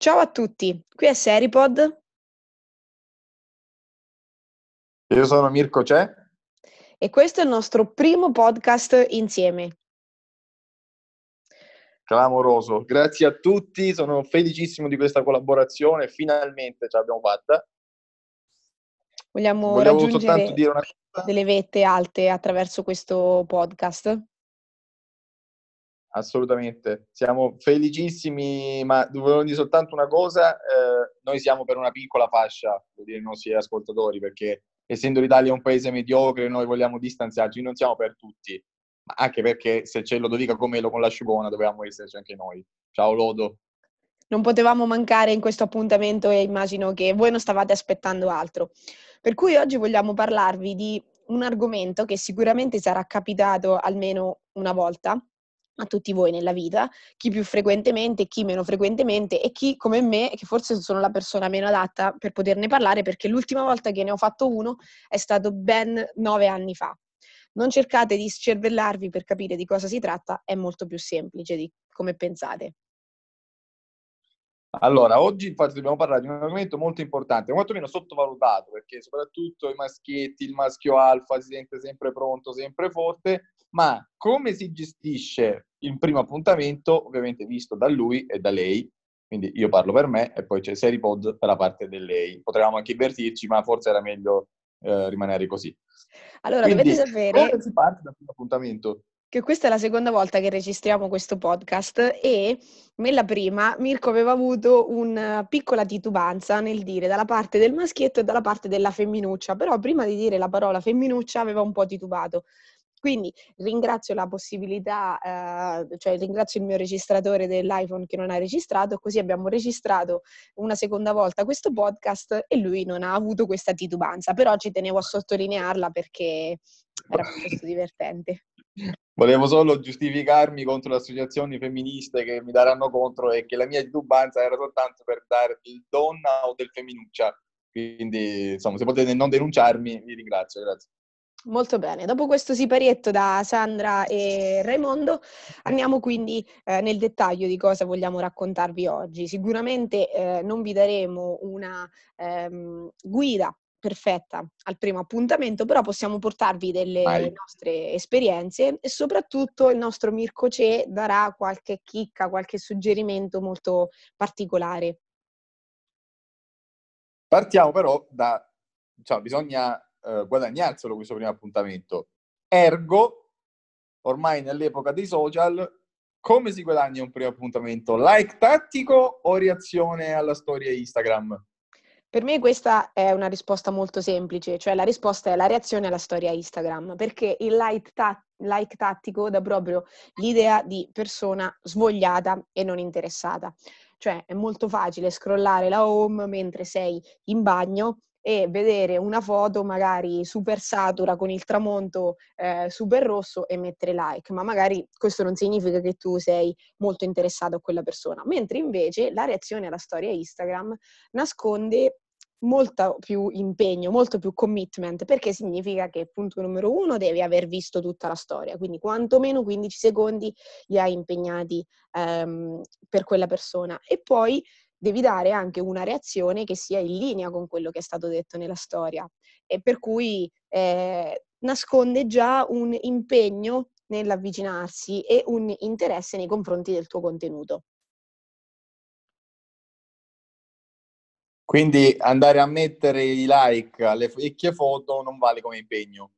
Ciao a tutti, qui è Seripod. Io sono Mirko C'è. E questo è il nostro primo podcast insieme. Clamoroso, grazie a tutti, sono felicissimo di questa collaborazione, finalmente ce l'abbiamo fatta. Vogliamo Volevo raggiungere dire una cosa. delle vette alte attraverso questo podcast? Assolutamente, siamo felicissimi, ma volevo dire soltanto una cosa, eh, noi siamo per una piccola fascia, vuol dire i nostri ascoltatori, perché essendo l'Italia un paese mediocre, noi vogliamo distanziarci, non siamo per tutti, ma anche perché se c'è Lodovica Comelo con l'asciugona dovevamo esserci anche noi. Ciao Lodo. Non potevamo mancare in questo appuntamento e immagino che voi non stavate aspettando altro. Per cui oggi vogliamo parlarvi di un argomento che sicuramente sarà capitato almeno una volta a tutti voi nella vita, chi più frequentemente, chi meno frequentemente e chi come me, che forse sono la persona meno adatta per poterne parlare, perché l'ultima volta che ne ho fatto uno è stato ben nove anni fa. Non cercate di scervellarvi per capire di cosa si tratta, è molto più semplice di come pensate. Allora, oggi infatti dobbiamo parlare di un argomento molto importante, quantomeno sottovalutato, perché soprattutto i maschietti, il maschio alfa si sente sempre pronto, sempre forte, ma come si gestisce il primo appuntamento, ovviamente visto da lui e da lei, quindi io parlo per me e poi c'è Seripod per la parte di lei. Potremmo anche invertirci, ma forse era meglio eh, rimanere così. Allora, quindi, dovete sapere... Si parte dal primo appuntamento? che questa è la seconda volta che registriamo questo podcast e nella prima Mirko aveva avuto una piccola titubanza nel dire dalla parte del maschietto e dalla parte della femminuccia, però prima di dire la parola femminuccia aveva un po' titubato. Quindi ringrazio la possibilità, eh, cioè ringrazio il mio registratore dell'iPhone che non ha registrato, così abbiamo registrato una seconda volta questo podcast e lui non ha avuto questa titubanza, però ci tenevo a sottolinearla perché era piuttosto divertente. Volevo solo giustificarmi contro le associazioni femministe che mi daranno contro e che la mia titubanza era soltanto per dare del donna o del femminuccia. Quindi, insomma, se potete non denunciarmi, vi ringrazio. Grazie. Molto bene, dopo questo siparietto da Sandra e Raimondo andiamo quindi eh, nel dettaglio di cosa vogliamo raccontarvi oggi. Sicuramente eh, non vi daremo una ehm, guida perfetta al primo appuntamento, però possiamo portarvi delle Vai. nostre esperienze e soprattutto il nostro Mirko Ce darà qualche chicca, qualche suggerimento molto particolare. Partiamo però da, cioè, bisogna eh, guadagnarselo questo primo appuntamento. Ergo, ormai nell'epoca dei social, come si guadagna un primo appuntamento? Like tattico o reazione alla storia Instagram? Per me questa è una risposta molto semplice, cioè la risposta è la reazione alla storia Instagram, perché il like, ta- like tattico dà proprio l'idea di persona svogliata e non interessata. Cioè è molto facile scrollare la home mentre sei in bagno e vedere una foto magari super satura con il tramonto eh, super rosso e mettere like, ma magari questo non significa che tu sei molto interessato a quella persona, mentre invece la reazione alla storia Instagram nasconde molto più impegno, molto più commitment, perché significa che punto numero uno devi aver visto tutta la storia, quindi quantomeno 15 secondi li hai impegnati ehm, per quella persona. E poi devi dare anche una reazione che sia in linea con quello che è stato detto nella storia e per cui eh, nasconde già un impegno nell'avvicinarsi e un interesse nei confronti del tuo contenuto. Quindi andare a mettere i like alle vecchie foto non vale come impegno.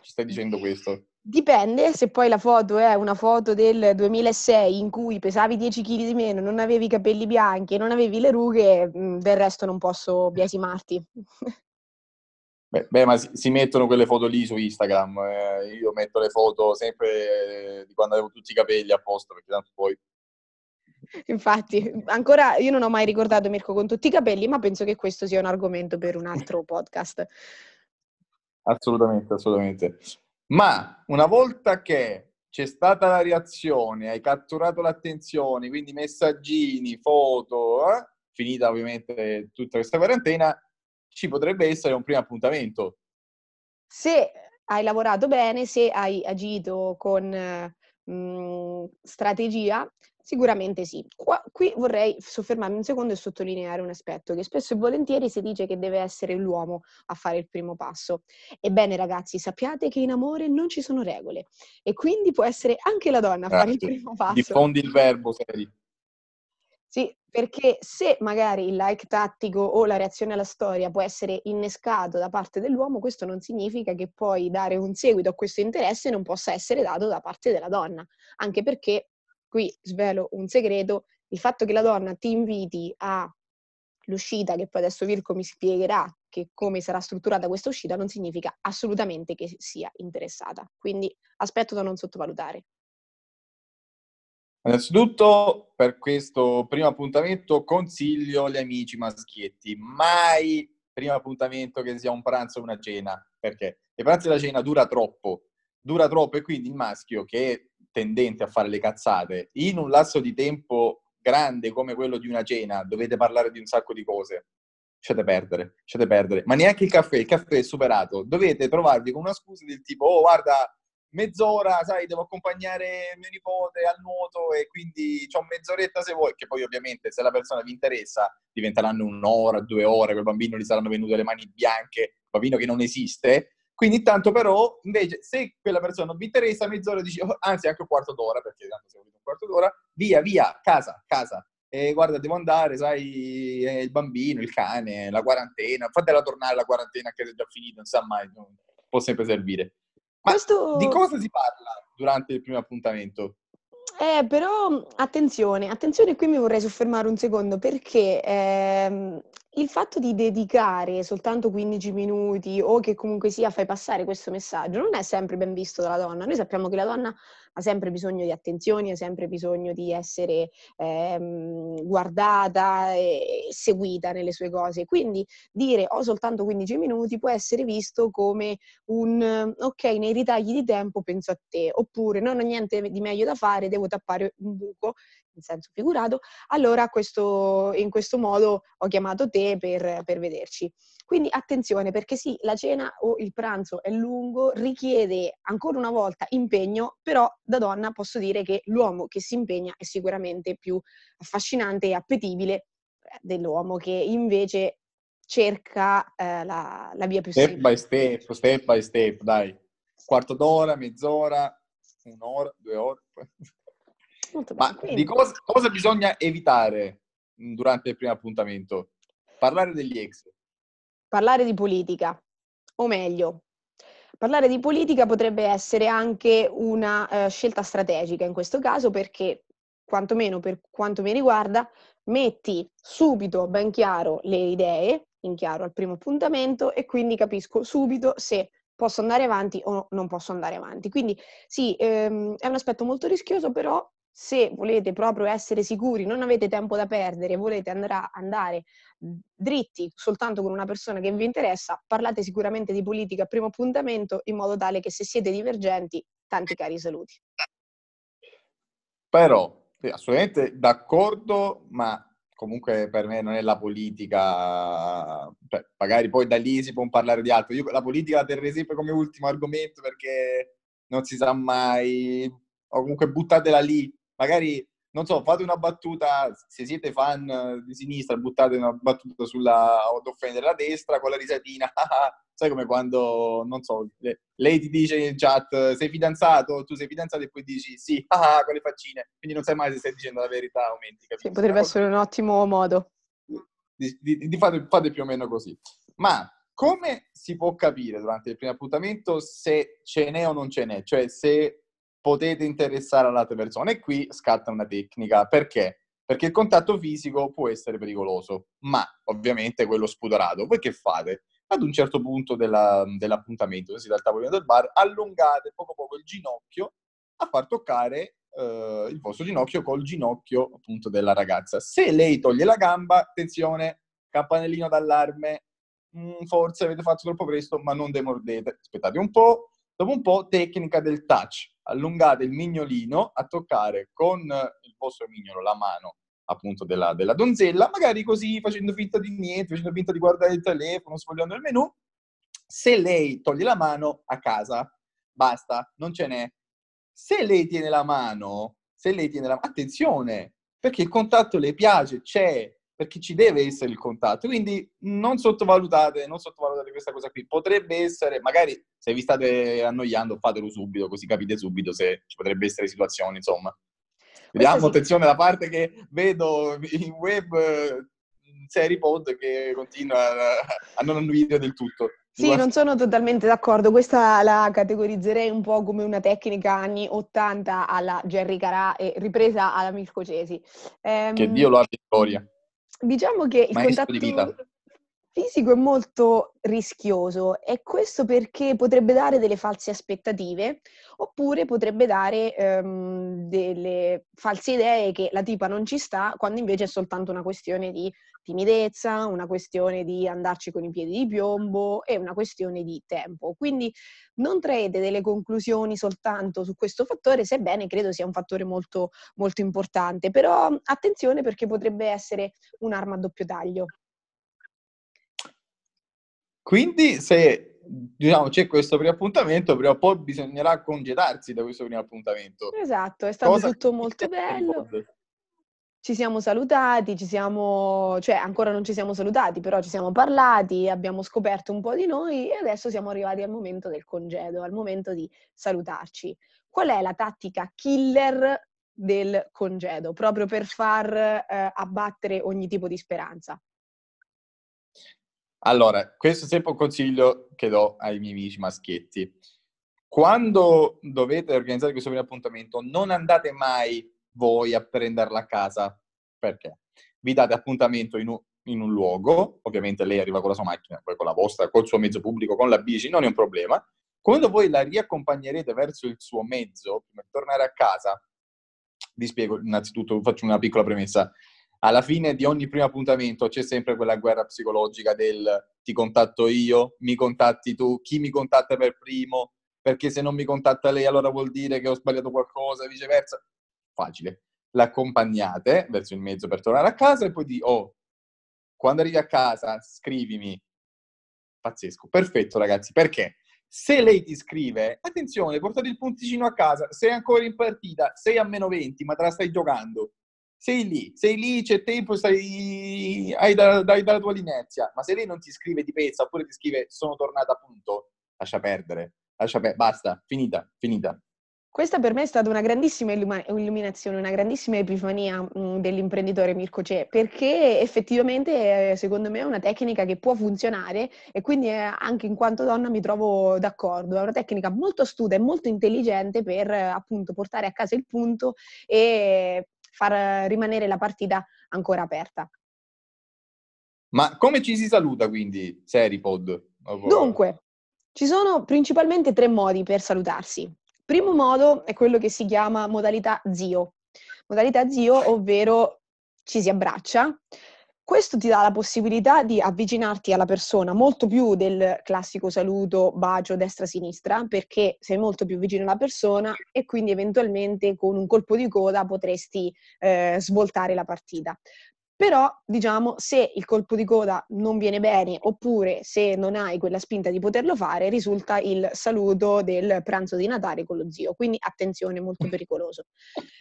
Ci stai dicendo questo? Dipende, se poi la foto è una foto del 2006 in cui pesavi 10 kg di meno, non avevi i capelli bianchi e non avevi le rughe, mm, del resto non posso biasimarti. Beh, beh ma si, si, mettono quelle foto lì su Instagram. Eh, io metto le foto sempre eh, di quando avevo tutti i capelli a posto, perché tanto poi... Infatti, ancora io non ho mai ricordato Mirko con tutti i capelli, ma penso che questo sia un argomento per un altro podcast. Assolutamente, assolutamente. Ma una volta che c'è stata la reazione, hai catturato l'attenzione, quindi messaggini, foto, eh? finita ovviamente tutta questa quarantena, ci potrebbe essere un primo appuntamento. Se hai lavorato bene, se hai agito con mh, strategia, Sicuramente sì. Qua, qui vorrei soffermarmi un secondo e sottolineare un aspetto che spesso e volentieri si dice che deve essere l'uomo a fare il primo passo. Ebbene ragazzi, sappiate che in amore non ci sono regole e quindi può essere anche la donna a fare il primo passo. Diffondi il verbo, Seri. Sì, perché se magari il like tattico o la reazione alla storia può essere innescato da parte dell'uomo, questo non significa che poi dare un seguito a questo interesse non possa essere dato da parte della donna, anche perché qui svelo un segreto, il fatto che la donna ti inviti all'uscita, che poi adesso Virko mi spiegherà che come sarà strutturata questa uscita, non significa assolutamente che sia interessata. Quindi aspetto da non sottovalutare. Innanzitutto, per questo primo appuntamento consiglio agli amici maschietti, mai primo appuntamento che sia un pranzo o una cena, perché il pranzo e la cena dura troppo, dura troppo e quindi il maschio che tendente a fare le cazzate, in un lasso di tempo grande come quello di una cena, dovete parlare di un sacco di cose. Lasciate perdere, lasciate perdere. Ma neanche il caffè, il caffè è superato. Dovete trovarvi con una scusa del tipo, oh guarda, mezz'ora, sai, devo accompagnare mio nipote al nuoto e quindi ho mezz'oretta se vuoi, che poi ovviamente se la persona vi interessa diventeranno un'ora, due ore, quel bambino gli saranno venute le mani bianche, bambino che non esiste, quindi intanto però, invece, se quella persona non vi interessa, mezz'ora dici, oh, anzi anche un quarto d'ora, perché tanto siamo un quarto d'ora, via, via, casa, casa. E guarda, devo andare, sai, il bambino, il cane, la quarantena, fatela tornare la quarantena che è già finita, non sa mai, può sempre servire. Ma Questo... di cosa si parla durante il primo appuntamento? Eh, però attenzione, attenzione, qui mi vorrei soffermare un secondo perché ehm, il fatto di dedicare soltanto 15 minuti o che comunque sia fai passare questo messaggio non è sempre ben visto dalla donna. Noi sappiamo che la donna ha sempre bisogno di attenzioni, ha sempre bisogno di essere ehm, guardata e seguita nelle sue cose. Quindi dire ho soltanto 15 minuti può essere visto come un ok, nei ritagli di tempo penso a te, oppure non ho niente di meglio da fare, devo tappare un buco in senso figurato, allora questo, in questo modo ho chiamato te per, per vederci. Quindi attenzione perché sì, la cena o il pranzo è lungo, richiede ancora una volta impegno, però da donna posso dire che l'uomo che si impegna è sicuramente più affascinante e appetibile eh, dell'uomo che invece cerca eh, la, la, via più step semplice. Step by step, step by step, dai. Quarto d'ora, mezz'ora, un'ora, due ore. Ma di cosa, cosa bisogna evitare durante il primo appuntamento? Parlare degli ex. Parlare di politica, o meglio, parlare di politica potrebbe essere anche una uh, scelta strategica in questo caso perché, quantomeno per quanto mi riguarda, metti subito ben chiaro le idee, in chiaro al primo appuntamento e quindi capisco subito se posso andare avanti o non posso andare avanti. Quindi sì, ehm, è un aspetto molto rischioso, però se volete proprio essere sicuri, non avete tempo da perdere, volete andare, andare dritti soltanto con una persona che vi interessa, parlate sicuramente di politica a primo appuntamento in modo tale che se siete divergenti, tanti cari saluti. Però, assolutamente d'accordo, ma comunque per me non è la politica, cioè, magari poi da lì si può parlare di altro. Io la politica la terrei sempre come ultimo argomento perché non si sa mai, o comunque buttatela lì, magari, non so, fate una battuta, se siete fan di sinistra, buttate una battuta sulla ad offendere la destra con la risatina. Sai come quando, non so, lei ti dice in chat sei fidanzato, tu sei fidanzato e poi dici sì, ah, con le faccine. Quindi non sai mai se stai dicendo la verità o menti. Sì, potrebbe essere un ottimo modo. Di, di, di fate, fate più o meno così. Ma come si può capire durante il primo appuntamento se ce n'è o non ce n'è? Cioè se potete interessare all'altra persona. E qui scatta una tecnica. Perché? Perché il contatto fisico può essere pericoloso, ma ovviamente quello spudorato. Voi che fate? Ad un certo punto della, dell'appuntamento, siete al tavolino del bar, allungate poco poco il ginocchio a far toccare eh, il vostro ginocchio col ginocchio appunto della ragazza. Se lei toglie la gamba, attenzione, campanellino d'allarme, mm, forse avete fatto troppo presto, ma non demordete. Aspettate un po', Dopo un po', tecnica del touch. Allungate il mignolino a toccare con il vostro mignolo la mano appunto della, della donzella, magari così facendo finta di niente, facendo finta di guardare il telefono, sfogliando il menù. Se lei toglie la mano a casa, basta, non ce n'è. Se lei tiene la mano, se lei tiene la... Attenzione, perché il contatto le piace, c'è, perché ci deve essere il contatto. Quindi non sottovalutate, non sottovalutate questa cosa qui. Potrebbe essere, magari se vi state annoiando, fatelo subito, così capite subito se ci potrebbe essere situazioni, insomma. Vediamo, sì. attenzione, la parte che vedo in web serie pod che continua a non annuire del tutto. Sì, non sono totalmente d'accordo. Questa la categorizzerei un po' come una tecnica anni 80 alla Jerry Carà e ripresa alla Mirko Cesi. Ehm, che Dio lo abbia in gloria. Diciamo che il Maestro contatto fisico è molto rischioso e questo perché potrebbe dare delle false aspettative oppure potrebbe dare um, delle false idee che la tipa non ci sta quando invece è soltanto una questione di timidezza, una questione di andarci con i piedi di piombo e una questione di tempo. Quindi non traete delle conclusioni soltanto su questo fattore, sebbene credo sia un fattore molto, molto importante, però attenzione perché potrebbe essere un'arma a doppio taglio. Quindi se diciamo, c'è questo primo appuntamento, prima o poi bisognerà congedarsi da questo primo appuntamento. Esatto, è stato Cosa tutto molto bello ci siamo salutati, ci siamo, cioè ancora non ci siamo salutati, però ci siamo parlati, abbiamo scoperto un po' di noi e adesso siamo arrivati al momento del congedo, al momento di salutarci. Qual è la tattica killer del congedo, proprio per far eh, abbattere ogni tipo di speranza? Allora, questo è sempre un consiglio che do ai miei amici maschietti. Quando dovete organizzare questo primo appuntamento, non andate mai voi a prenderla a casa. Perché? Vi date appuntamento in un, in un luogo, ovviamente lei arriva con la sua macchina, poi con la vostra, col suo mezzo pubblico, con la bici, non è un problema. Quando voi la riaccompagnerete verso il suo mezzo, prima di tornare a casa, vi spiego innanzitutto, faccio una piccola premessa. Alla fine di ogni primo appuntamento c'è sempre quella guerra psicologica del ti contatto io, mi contatti tu, chi mi contatta per primo, perché se non mi contatta lei allora vuol dire che ho sbagliato qualcosa, viceversa facile. L'accompagnate verso il mezzo per tornare a casa e poi di, oh, quando arrivi a casa scrivimi. Pazzesco, perfetto ragazzi, perché? Se lei ti scrive, attenzione, portati il punticino a casa, sei ancora in partita, sei a meno 20, ma te la stai giocando. Sei lì, sei lì, c'è tempo, stai, hai da, dai dalla tua inerzia. Ma se lei non ti scrive di pezza oppure ti scrive sono tornata punto, lascia perdere, lascia perdere, basta, finita, finita. Questa per me è stata una grandissima illuminazione, una grandissima epifania mh, dell'imprenditore Mirko C'è, perché effettivamente eh, secondo me è una tecnica che può funzionare e quindi eh, anche in quanto donna mi trovo d'accordo. È una tecnica molto astuta e molto intelligente per appunto portare a casa il punto e far rimanere la partita ancora aperta. Ma come ci si saluta quindi, Seripod? Dunque, ci sono principalmente tre modi per salutarsi. Primo modo è quello che si chiama modalità zio. Modalità zio, ovvero ci si abbraccia. Questo ti dà la possibilità di avvicinarti alla persona molto più del classico saluto, bacio destra-sinistra, perché sei molto più vicino alla persona e quindi eventualmente con un colpo di coda potresti eh, svoltare la partita. Però, diciamo, se il colpo di coda non viene bene oppure se non hai quella spinta di poterlo fare, risulta il saluto del pranzo di Natale con lo zio. Quindi attenzione, molto pericoloso.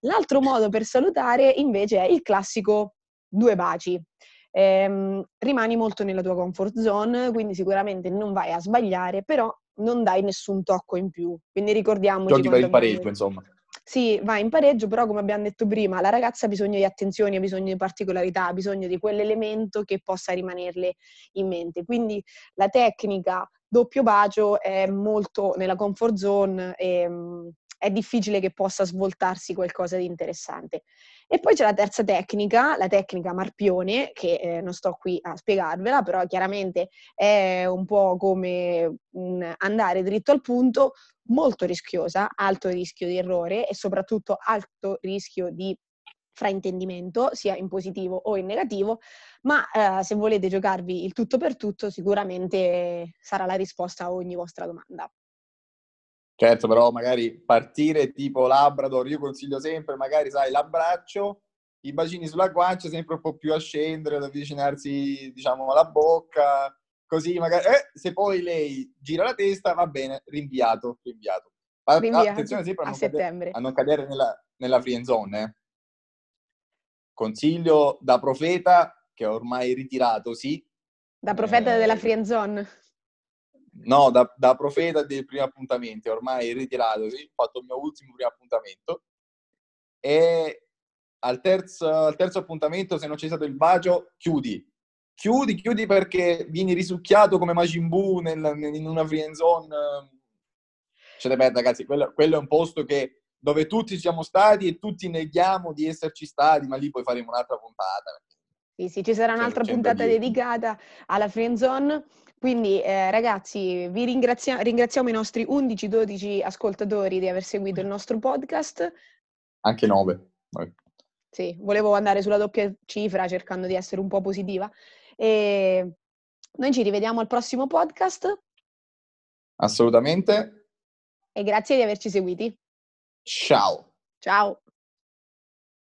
L'altro modo per salutare invece è il classico due baci. Ehm, rimani molto nella tua comfort zone, quindi sicuramente non vai a sbagliare, però non dai nessun tocco in più. Quindi ricordiamoci... Giochi per il pareggio, insomma. Sì, va in pareggio, però come abbiamo detto prima, la ragazza ha bisogno di attenzione, ha bisogno di particolarità, ha bisogno di quell'elemento che possa rimanerle in mente. Quindi la tecnica doppio bacio è molto nella comfort zone e mm, è difficile che possa svoltarsi qualcosa di interessante. E poi c'è la terza tecnica, la tecnica marpione, che eh, non sto qui a spiegarvela, però chiaramente è un po' come un andare dritto al punto, molto rischiosa, alto rischio di errore e soprattutto alto rischio di fraintendimento, sia in positivo o in negativo, ma eh, se volete giocarvi il tutto per tutto, sicuramente sarà la risposta a ogni vostra domanda. Certo, però magari partire tipo Labrador, io consiglio sempre, magari sai, l'abbraccio, i bacini sulla guancia, sempre un po' più a scendere, ad avvicinarsi, diciamo, alla bocca, così magari, eh, se poi lei gira la testa, va bene, rinviato, rinviato. rinviato attenzione sempre a, a non, cadere, a non cadere nella, nella free zone. Eh. Consiglio da profeta, che è ormai ritirato, sì. Da profeta eh, della free zone? No, da, da, profeta dei primi appuntamenti, ormai ritirato, sì. Ho fatto il mio ultimo primo appuntamento. E al terzo, al terzo appuntamento, se non c'è stato il bacio, chiudi. Chiudi, chiudi perché vieni risucchiato come Majin Buu nel, in una free zone. Ne perde, ragazzi. Quello, quello è un posto che dove tutti siamo stati e tutti neghiamo di esserci stati, ma lì poi faremo un'altra puntata. Sì, sì, ci sarà un'altra puntata dedicata alla friend zone. Quindi eh, ragazzi, vi ringrazia- ringraziamo i nostri 11-12 ascoltatori di aver seguito il nostro podcast. Anche 9. Sì, volevo andare sulla doppia cifra cercando di essere un po' positiva. E noi ci rivediamo al prossimo podcast. Assolutamente. E grazie di averci seguiti. Ciao. Ciao.